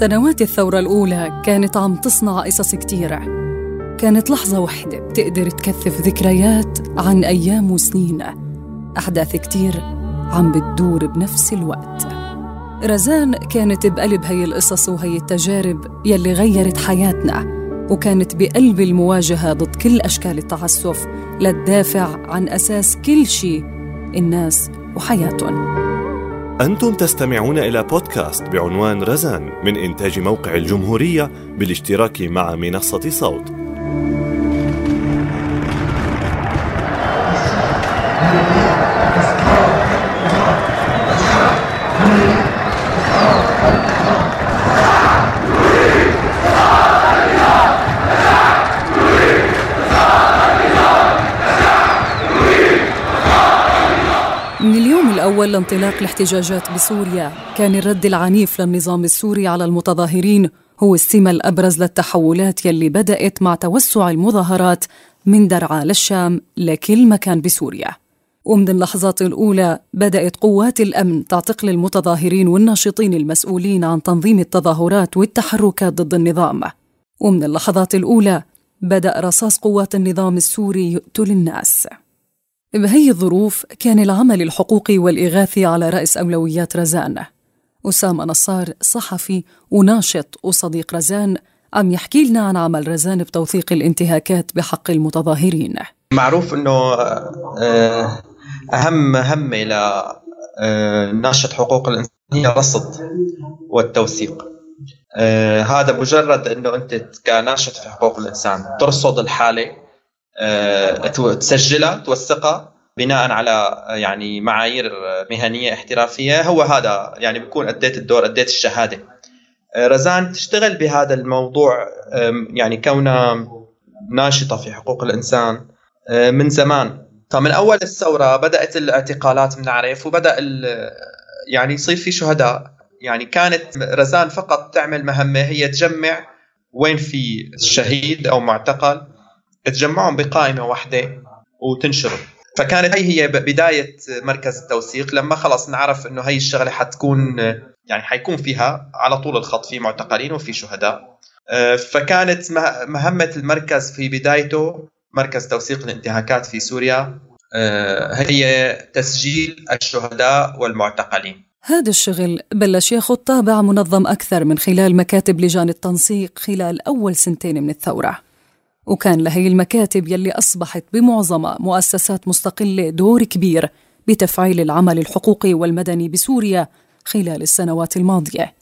سنوات الثورة الأولى كانت عم تصنع قصص كتيرة. كانت لحظة وحدة بتقدر تكثف ذكريات عن أيام وسنين. أحداث كتير عم بتدور بنفس الوقت. رزان كانت بقلب هي القصص وهي التجارب يلي غيرت حياتنا وكانت بقلب المواجهة ضد كل أشكال التعسف للدافع عن أساس كل شيء الناس وحياتهم. أنتم تستمعون إلى بودكاست بعنوان رزان من إنتاج موقع الجمهورية بالاشتراك مع منصة صوت. أول لانطلاق الاحتجاجات بسوريا. كان الرد العنيف للنظام السوري على المتظاهرين هو السمة الأبرز للتحولات يلي بدأت مع توسع المظاهرات من درعا للشام لكل مكان بسوريا. ومن اللحظات الأولى بدأت قوات الأمن تعتقل المتظاهرين والناشطين المسؤولين عن تنظيم التظاهرات والتحركات ضد النظام. ومن اللحظات الأولى بدأ رصاص قوات النظام السوري يقتل الناس. بهي الظروف كان العمل الحقوقي والإغاثي على رأس أولويات رزان. أسامة نصار صحفي وناشط وصديق رزان عم يحكي لنا عن عمل رزان بتوثيق الانتهاكات بحق المتظاهرين. معروف أنه آه، أهم مهمة لناشط آه، حقوق الإنسان هي الرصد والتوثيق. آه، هذا مجرد أنه أنت كناشط في حقوق الإنسان ترصد الحالة آه، تسجلها توثقها بناء على يعني معايير مهنية احترافية. هو هذا يعني بيكون اديت الدور اديت الشهادة. آه، رزان تشتغل بهذا الموضوع يعني كونها ناشطة في حقوق الإنسان آه، من زمان. فمن أول الثورة بدأت الاعتقالات بنعرف وبدأ يعني يصير في شهداء. يعني كانت رزان فقط تعمل مهمة هي تجمع وين في شهيد أو معتقل. تجمعهم بقائمة واحدة وتنشرهم فكانت هي هي بداية مركز التوثيق. لما خلص نعرف إنه هي الشغلة حتكون يعني حيكون فيها على طول الخط في معتقلين وفي شهداء. فكانت مهمة المركز في بدايته مركز توثيق الانتهاكات في سوريا. هي تسجيل الشهداء والمعتقلين. هذا الشغل بلش ياخذ طابع منظم أكثر من خلال مكاتب لجان التنسيق خلال أول سنتين من الثورة. وكان لهي المكاتب يلي أصبحت بمعظمها مؤسسات مستقلة دور كبير بتفعيل العمل الحقوقي والمدني بسوريا خلال السنوات الماضية.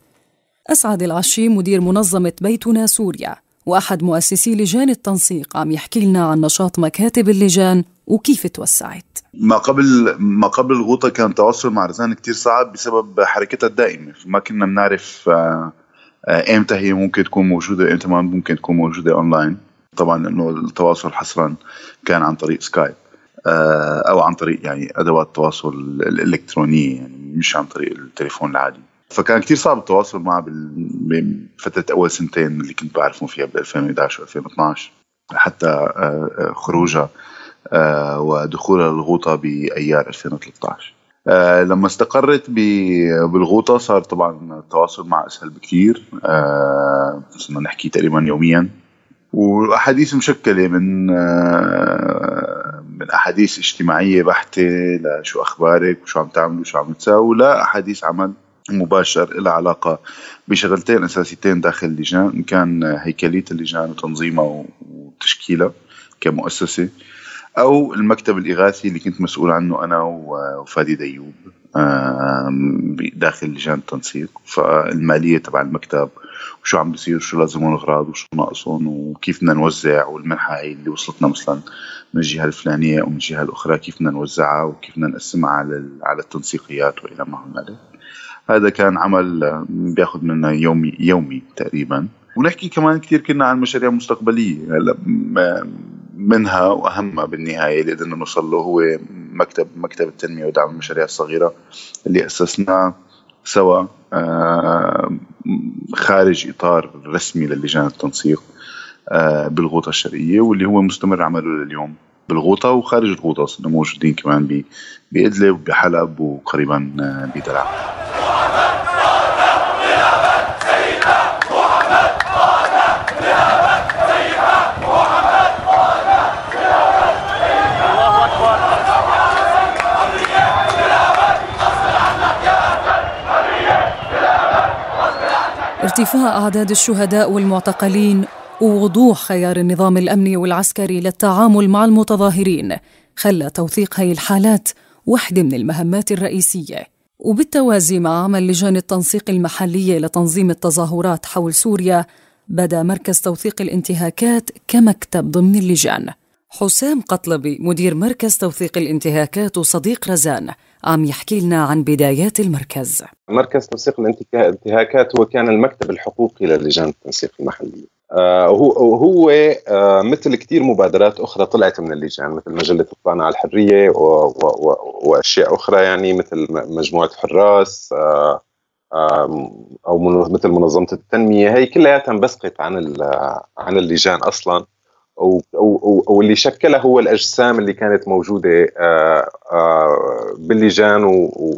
أسعد العشي مدير منظمة بيتنا سوريا وأحد مؤسسي لجان التنسيق عم يحكي لنا عن نشاط مكاتب اللجان وكيف توسعت. ما قبل ما قبل الغوطة كان التواصل مع رزان كتير صعب بسبب حركتها الدائمة. ما كنا بنعرف آه، آه، إمتى هي ممكن تكون موجودة إمتى ما ممكن تكون موجودة أونلاين. طبعا إنه التواصل حصرا كان عن طريق سكايب آه، أو عن طريق يعني أدوات التواصل الإلكترونية يعني مش عن طريق التليفون العادي. فكان كتير صعب التواصل معه بفتره أول سنتين اللي كنت بعرفهم فيها ب 2011 و 2012 حتى آه، آه، خروجها ودخولها للغوطة بأيار 2013 لما استقرت بالغوطة صار طبعا التواصل مع أسهل بكثير صرنا نحكي تقريبا يوميا. وأحاديث مشكلة من آه، من أحاديث اجتماعية بحتة لشو أخبارك وشو عم تعملوا وشو عم تساووا لا أحاديث عمل مباشر لها علاقة بشغلتين أساسيتين داخل اللجان إن كان هيكلية اللجان وتنظيمها وتشكيلها كمؤسسة أو المكتب الإغاثي اللي كنت مسؤول عنه أنا وفادي ديوب داخل لجان التنسيق. فالمالية تبع المكتب وشو عم بيصير وشو لازمهم الاغراض وشو ناقصهم وكيف بدنا نوزع والمنحة هي اللي وصلتنا مثلا من الجهة الفلانية أو من الجهة الأخرى كيف بدنا نوزعها وكيف بدنا نقسمها على على التنسيقيات وإلى ما هنالك هذا كان عمل بياخذ منا يومي يومي تقريبا. ونحكي كمان كثير كنا عن مشاريع مستقبلية. هلا منها واهمها بالنهاية اللي قدرنا نوصل له هو مكتب مكتب التنمية ودعم المشاريع الصغيرة اللي أسسناه. سوا آه، خارج إطار رسمي للجان التنسيق آه، بالغوطة الشرقية واللي هو مستمر عمله لليوم بالغوطة وخارج الغوطة صرنا موجودين كمان بإدلب وبحلب وقريبا آه، ارتفاع أعداد الشهداء والمعتقلين ووضوح خيار النظام الأمني والعسكري للتعامل مع المتظاهرين خلى توثيق هاي الحالات واحدة من المهمات الرئيسية. وبالتوازي مع عمل لجان التنسيق المحلية لتنظيم التظاهرات حول سوريا بدا مركز توثيق الانتهاكات كمكتب ضمن اللجان. حسام قطلبي مدير مركز توثيق الانتهاكات وصديق رزان. عم يحكي لنا عن بدايات المركز. مركز توثيق الانتهاكات هو كان المكتب الحقوقي للجان التنسيق المحلية آه هو هو آه مثل كثير مبادرات أخرى طلعت من اللجان مثل مجلة الطعنه على الحريه وأشياء أخرى يعني مثل مجموعة حراس آه أو مثل منظمة التنمية. هي كلياتها انبثقت عن عن اللجان أصلا. واللي شكلها هو الأجسام اللي كانت موجودة آه، آه، باللجان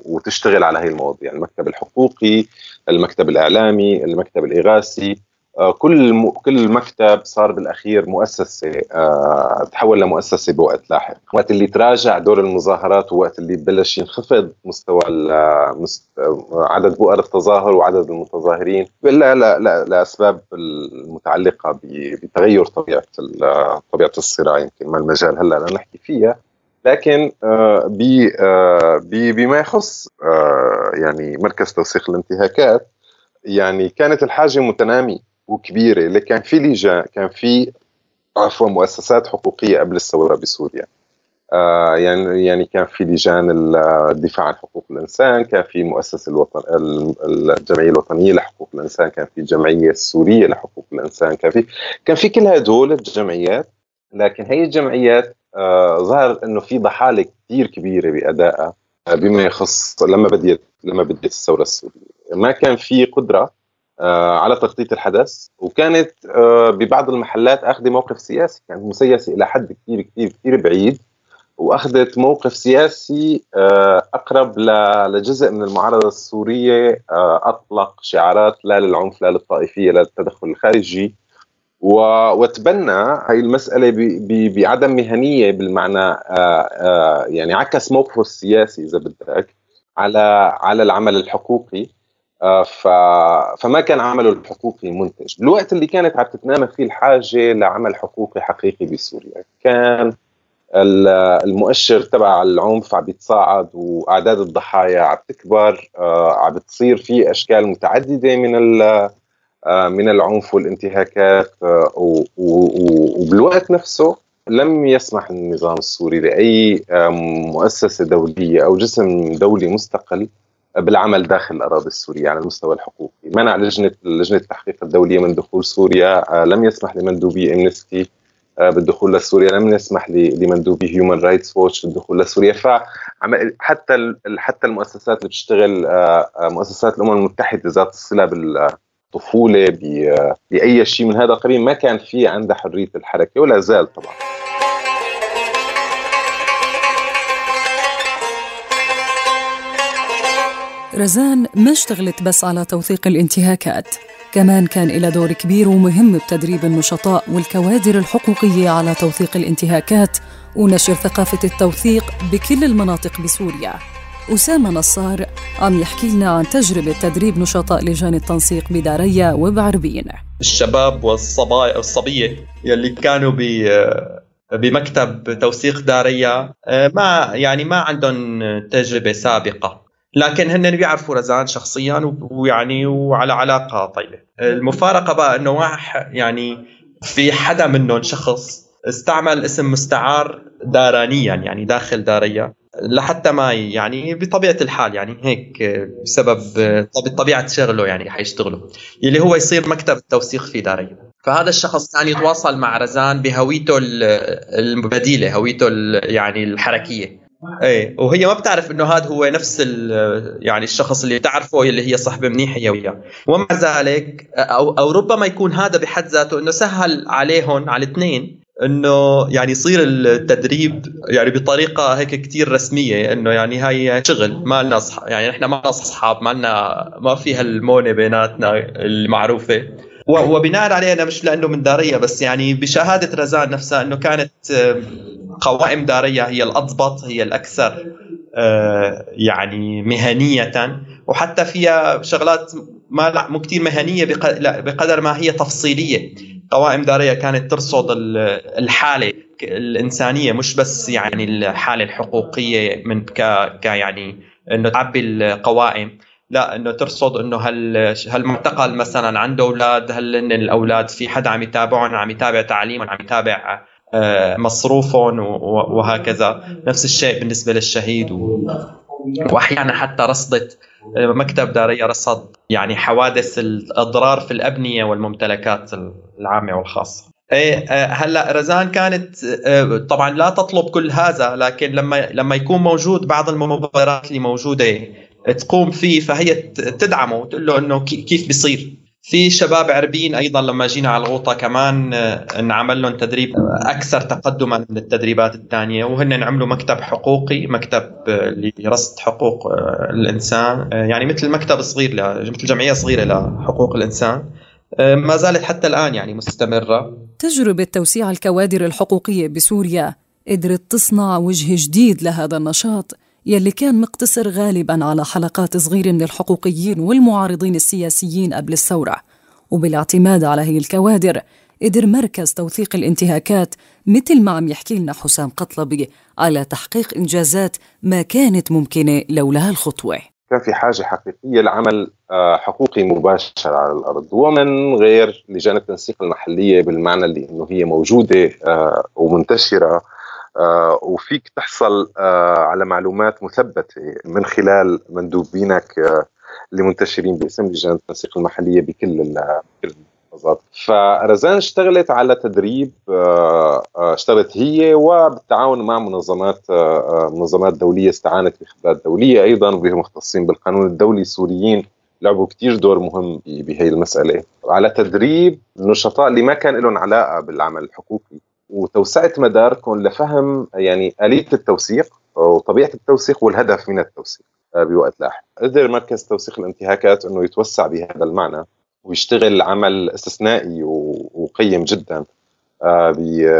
وتشتغل على هي المواضيع. المكتب الحقوقي المكتب الإعلامي المكتب الإغاثي. آه، كل كل مكتب صار بالأخير مؤسسة تحول لمؤسسة بوقت لاحق، وقت اللي تراجع دور المظاهرات ووقت اللي بلش ينخفض مستوى عدد بؤر التظاهر وعدد المتظاهرين لا لا لا لأسباب المتعلقة بتغير طبيعة طبيعة الصراع يمكن ما المجال هلأ لنحكي فيها. لكن آه، آه، بما يخص آه، يعني مركز توثيق الانتهاكات يعني كانت الحاجة متنامية. وكبيرة. اللي كان في لجان كان في عفوا مؤسسات حقوقية قبل الثورة بسوريا. آه يعني يعني كان في لجان الدفاع عن حقوق الإنسان، كان في مؤسسة الوطن الجمعية الوطنية لحقوق الإنسان، كان في الجمعيه السورية لحقوق الإنسان، كان في كان في كل هدول الجمعيات. لكن هي الجمعيات آه ظهر إنه في ضحالة كثير كبيرة بأدائها آه بما يخص لما بديت لما بديت الثورة السورية، ما كان في قدرة على تغطيه الحدث وكانت آه ببعض المحلات اخذ موقف سياسي كانت مسيسه إلى حد كثير كثير كثير بعيد وأخذت موقف سياسي آه، أقرب لجزء من المعارضة السورية آه، أطلق شعارات لا للعنف لا للطائفية لا للتدخل الخارجي. وتبنى هاي المسألة بعدم مهنية بالمعنى آه، يعني عكس موقفه السياسي إذا بدك على على العمل الحقوقي. فما كان عمله الحقوقي منتج. بالوقت اللي كانت عم تتنامى فيه الحاجة لعمل حقوقي حقيقي بسوريا. كان المؤشر تبع العنف عم بيتصاعد وأعداد الضحايا عم تكبر آه، عم بتصير في أشكال متعددة من آه، من العنف والانتهاكات آه، وبالوقت نفسه لم يسمح النظام السوري لأي مؤسسة دولية أو جسم دولي مستقل بالعمل داخل الأراضي السورية على المستوى الحقوقي، منع لجنة لجنة التحقيق الدولية من دخول سوريا، لم يسمح لمندوبي امنستي آه، بالدخول لسوريا لم يسمح لمندوبي هيومن رايتس ووتش بالدخول لسوريا. فحتى حتى المؤسسات اللي بتشتغل آه، آه، مؤسسات الأمم المتحدة ذات الصله بالطفولة بأي شيء من هذا القبيل ما كان في عندها حرية الحركة ولا زال طبعا. رزان ما اشتغلت بس على توثيق الانتهاكات؟ كمان كان إلى دور كبير ومهم بتدريب النشطاء والكوادر الحقوقية على توثيق الانتهاكات ونشر ثقافة التوثيق بكل المناطق بسوريا. أسامة نصار عم يحكي لنا عن تجربة تدريب نشطاء لجان التنسيق بداريا وبعربين. الشباب والصبايا والصبية يلي كانوا بمكتب توثيق داريا ما يعني ما عندهم تجربة سابقة. لكن هن بيعرفوا رزان شخصيا ويعني وعلى علاقة طيبة. المفارقة بقى إنه واحد يعني في حدا منهم شخص استعمل اسم مستعار دارانيا يعني داخل داريا لحتى ما يعني بطبيعة الحال يعني هيك بسبب طبيعة شغله يعني حيشتغله اللي هو يصير مكتب التوثيق في داريا فهذا الشخص كان يتواصل مع رزان بهويته البديله هويته يعني الحركية. إيه وهي ما بتعرف إنه هذا هو نفس يعني الشخص اللي بتعرفه اللي هي صحبه منيحة هي وياه ومع ذلك أو أو ربما يكون هذا بحد ذاته إنه سهل عليهم على الاثنين إنه يعني يصير التدريب يعني بطريقة هيك كتير رسمية إنه يعني هاي شغل ما لنا يعني نحن ما لنا أصحاب ما لنا ما في هالمونه بيناتنا المعروفة. وبناء عليه أنا مش لأنه من دارية بس يعني بشهادة رزان نفسها إنه كانت قوائم دارية هي الأضبط هي الأكثر آه، يعني مهنية. وحتى فيها شغلات ما مو كثير مهنية بقدر ما هي تفصيلية. قوائم دارية كانت ترصد الحالة الإنسانية مش بس يعني الحالة الحقوقية من ك يعني إنه تعبي القوائم. لا إنه ترصد إنه هل هالمعتقل مثلا عنده أولاد هل إن الأولاد في حدا عم يتابعهم عم يتابع تعليمهم عم يتابع آه، مصروفهم وهكذا. نفس الشيء بالنسبة للشهيد واحيانا حتى رصدت آه، مكتب دارية رصد يعني حوادث الأضرار في الأبنية والممتلكات العامة والخاصة. إيه آه، هلأ رزان كانت طبعا لا تطلب كل هذا لكن لما لما يكون موجود بعض المبادرات اللي موجودة تقوم فيه فهي تدعمه وتقول له إنه كيف بيصير. في شباب عربيين أيضا لما جينا على الغوطة كمان آه، انعمل لهم تدريب أكثر تقدما من التدريبات الثانية وهن عملوا مكتب حقوقي مكتب آه، لرصد حقوق آه، الإنسان. يعني مثل مكتب صغير مثل جمعية صغيرة لحقوق الإنسان. ما زالت حتى الآن يعني مستمرة. تجربه توسيع الكوادر الحقوقية بسوريا قدرت تصنع وجه جديد لهذا النشاط. يلي كان مقتصر غالبا على حلقات صغيرة من الحقوقيين والمعارضين السياسيين قبل الثورة. وبالاعتماد على هي الكوادر قدر مركز توثيق الانتهاكات مثل ما عم يحكي لنا حسام قطلبي على تحقيق إنجازات ما كانت ممكنة لولا الخطوة كان في حاجة حقيقية لعمل آه، حقوقي مباشر على الأرض ومن غير لجان التنسيق المحلية بالمعنى اللي أنه هي موجودة آه، ومنتشرة. وفيك تحصل آه، على معلومات مثبتة من خلال مندوبينك آه، اللي منتشرين باسم لجان التنسيق المحلية بكل المحافظات. فرزان اشتغلت على تدريب اشتغلت هي وبالتعاون مع منظمات منظمات دولية استعانت بخبرات دولية أيضا وبهم مختصين بالقانون الدولي. السوريين لعبوا كتير دور مهم بهي المسألة. على تدريب النشطاء اللي ما كان لهم علاقة بالعمل الحقوقي. وتوسعة مداركم لفهم يعني آلية التوثيق وطبيعة التوثيق والهدف من التوثيق آه، بوقت لاحق. قدر مركز توثيق الانتهاكات إنه يتوسع بهذا المعنى ويشتغل عمل استثنائي وقيم جدا آه،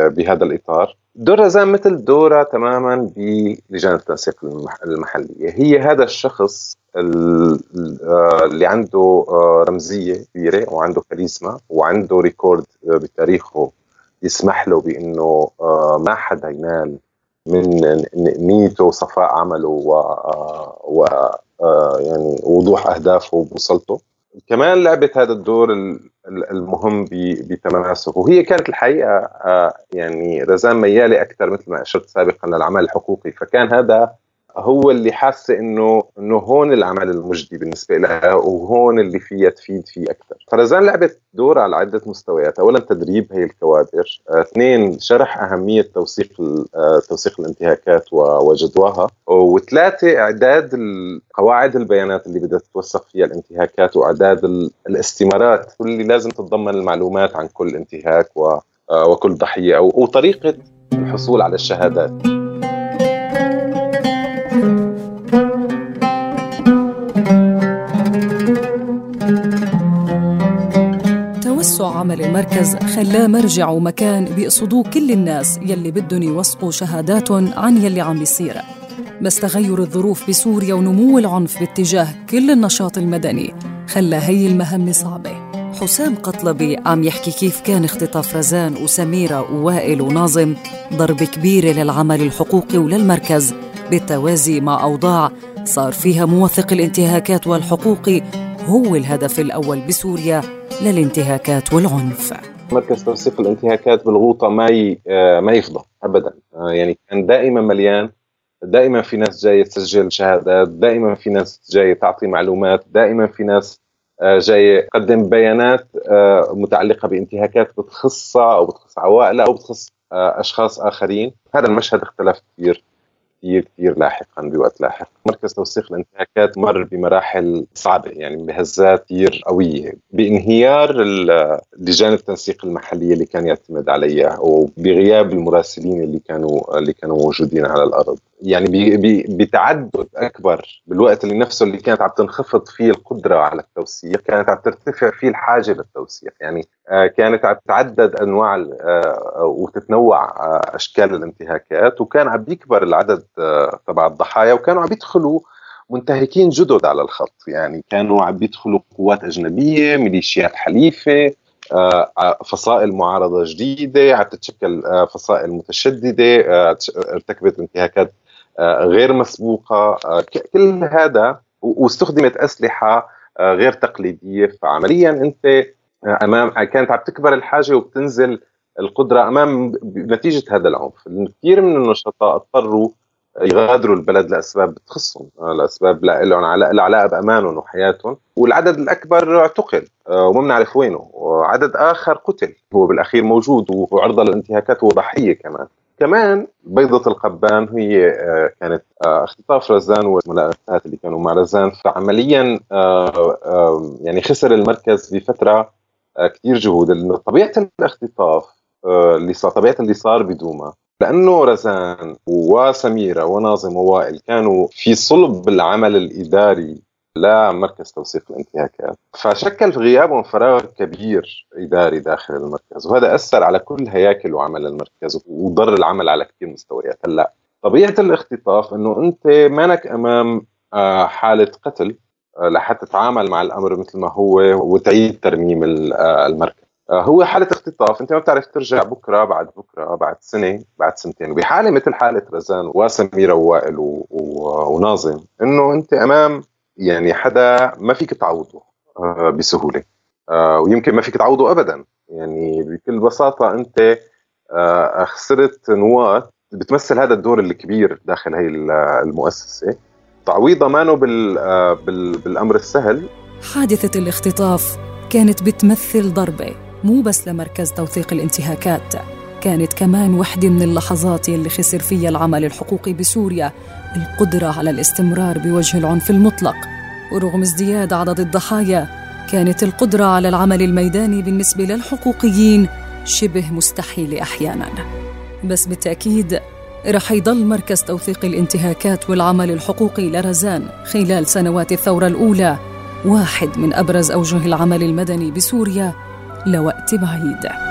بهذا الإطار. دور رزان مثل دورها تماما بلجان التنسيق المحلية. هي هذا الشخص آه، اللي عنده رمزية كبيرة وعنده كاريزما وعنده ريكورد بتاريخه يسمح له بإنه آه، ما حدا ينال من نيته وصفاء عمله و, آه، و آه، يعني وضوح أهدافه وبوصلته كمان لعبت هذا الدور المهم بتماسك. وهي كانت الحقيقة يعني رزان ميالي أكثر مثل ما أشرت سابقا للعمل الحقوقي. فكان هذا هو اللي حاسه إنه إنه هون العمل المجدي بالنسبة لها وهون اللي فيها تفيد فيه أكثر. فرزان لعبت دور على عدة مستويات. اولا تدريب هي الكوادر. آه، اثنين شرح أهمية توثيق آه، توثيق الانتهاكات وجدواها. وثلاثة إعداد قواعد البيانات اللي بدها تتوثق فيها الانتهاكات وإعداد الاستمارات. واللي لازم تتضمن المعلومات عن كل انتهاك آه، وكل ضحية وطريقة الحصول على الشهادات. عمل المركز خلاه مرجع ومكان بيقصدوه كل الناس يلي بدهم يوثقوا شهاداتهم عن يلي عم بيصير. بس تغير الظروف بسوريا ونمو العنف باتجاه كل النشاط المدني خلى هي المهمة صعبة. حسام قطلبي عم يحكي كيف كان اختطاف رزان وسميرة ووائل وناظم ضربة كبيرة للعمل الحقوقي وللمركز بالتوازي مع أوضاع صار فيها موثق الانتهاكات والحقوقي هو الهدف الأول بسوريا للانتهاكات والعنف. مركز توثيق الانتهاكات بالغوطة ما ي... آه، ما يفضى أبدا. آه، يعني كان دائما مليان دائما في ناس جاية تسجل شهادات دائما في ناس جاية تعطي معلومات دائما في ناس آه، جاي تقدم بيانات متعلقة بانتهاكات بتخصها أو بتخص عوائلها أو بتخص أشخاص آخرين. هذا المشهد اختلف كثير. كثير كثير لاحقا بوقت لاحق. مركز توثيق الانتهاكات مر بمراحل صعبة يعني بهزات كثير قوية. بانهيار لجان التنسيق المحلية اللي كان يعتمد عليها وبغياب المراسلين اللي كانوا اللي كانوا موجودين على الأرض. يعني بتعدد أكبر بالوقت اللي نفسه اللي كانت عم تنخفض فيه القدرة على التوثيق كانت عم ترتفع فيه الحاجة للتوثيق يعني آه، كانت عم تتعدد أنواع آه، وتتنوع آه، أشكال الانتهاكات وكان عم بيكبر العدد تبع الضحايا وكانوا عم يدخلوا منتهكين جدد على الخط. يعني كانوا عم بيدخلوا قوات أجنبية ميليشيات حليفة آه، فصائل معارضة جديدة عم تتشكل فصائل متشددة آه، ارتكبت انتهاكات غير مسبوقة. كل هذا واستخدمت أسلحة غير تقليدية. فعمليا أنت أمام كانت عم تكبر الحاجة وبتنزل القدرة أمام نتيجة هذا العنف. كثير من النشطاء اضطروا يغادروا البلد لأسباب بتخصهم لأسباب لهم علاقة بأمانهم وحياتهم. والعدد الأكبر اعتقل آه، وما بنعرف وينه وعدد آخر قتل هو بالأخير موجود وعرضة للانتهاكات وضحية كمان. كمان بيضة القبان هي آه، كانت آه، اختطاف رزان والملائكات اللي كانوا مع رزان. فعمليا يعني خسر المركز بفترة كثير جهود. طبيعة الاختطاف اللي صار طبيعة اللي صار بدوما لأنه رزان وسميرة وناظم ووائل كانوا في صلب العمل الإداري لمركز توثيق الانتهاكات. فشكل غيابهم فراغ كبير إداري داخل المركز وهذا أثر على كل هياكل وعمل المركز وضر العمل على كثير مستويات. هلا طبيعة الاختطاف إنه أنت مانك أمام آه، حالة قتل آه، لحتى تتعامل مع الأمر مثل ما هو وتعيد ترميم آه، المركز. هو حالة اختطاف أنت ما بتعرف ترجع بكرة بعد بكرة بعد سنة بعد سنتين. وبحالة مثل حالة رزان وسميرة ووائل. وناظم إنه أنت أمام يعني حدا ما فيك تعوضه آه، بسهولة. آه، ويمكن ما فيك تعوضه ابدا. يعني بكل بساطة أنت خسرت نواة بتمثل هذا الدور الكبير داخل هي المؤسسة. تعويضها مانو بال... بال... بالأمر السهل. حادثة الاختطاف كانت بتمثل ضربة مو بس لمركز توثيق الانتهاكات. كانت كمان وحدة من اللحظات اللي خسر فيها العمل الحقوقي بسوريا القدرة على الاستمرار بوجه العنف المطلق. ورغم ازدياد عدد الضحايا كانت القدرة على العمل الميداني بالنسبة للحقوقيين شبه مستحيلة أحيانا. بس بالتأكيد رح يضل مركز توثيق الانتهاكات والعمل الحقوقي لرزان خلال سنوات الثورة الأولى واحد من أبرز أوجه العمل المدني بسوريا لوقت بعيد.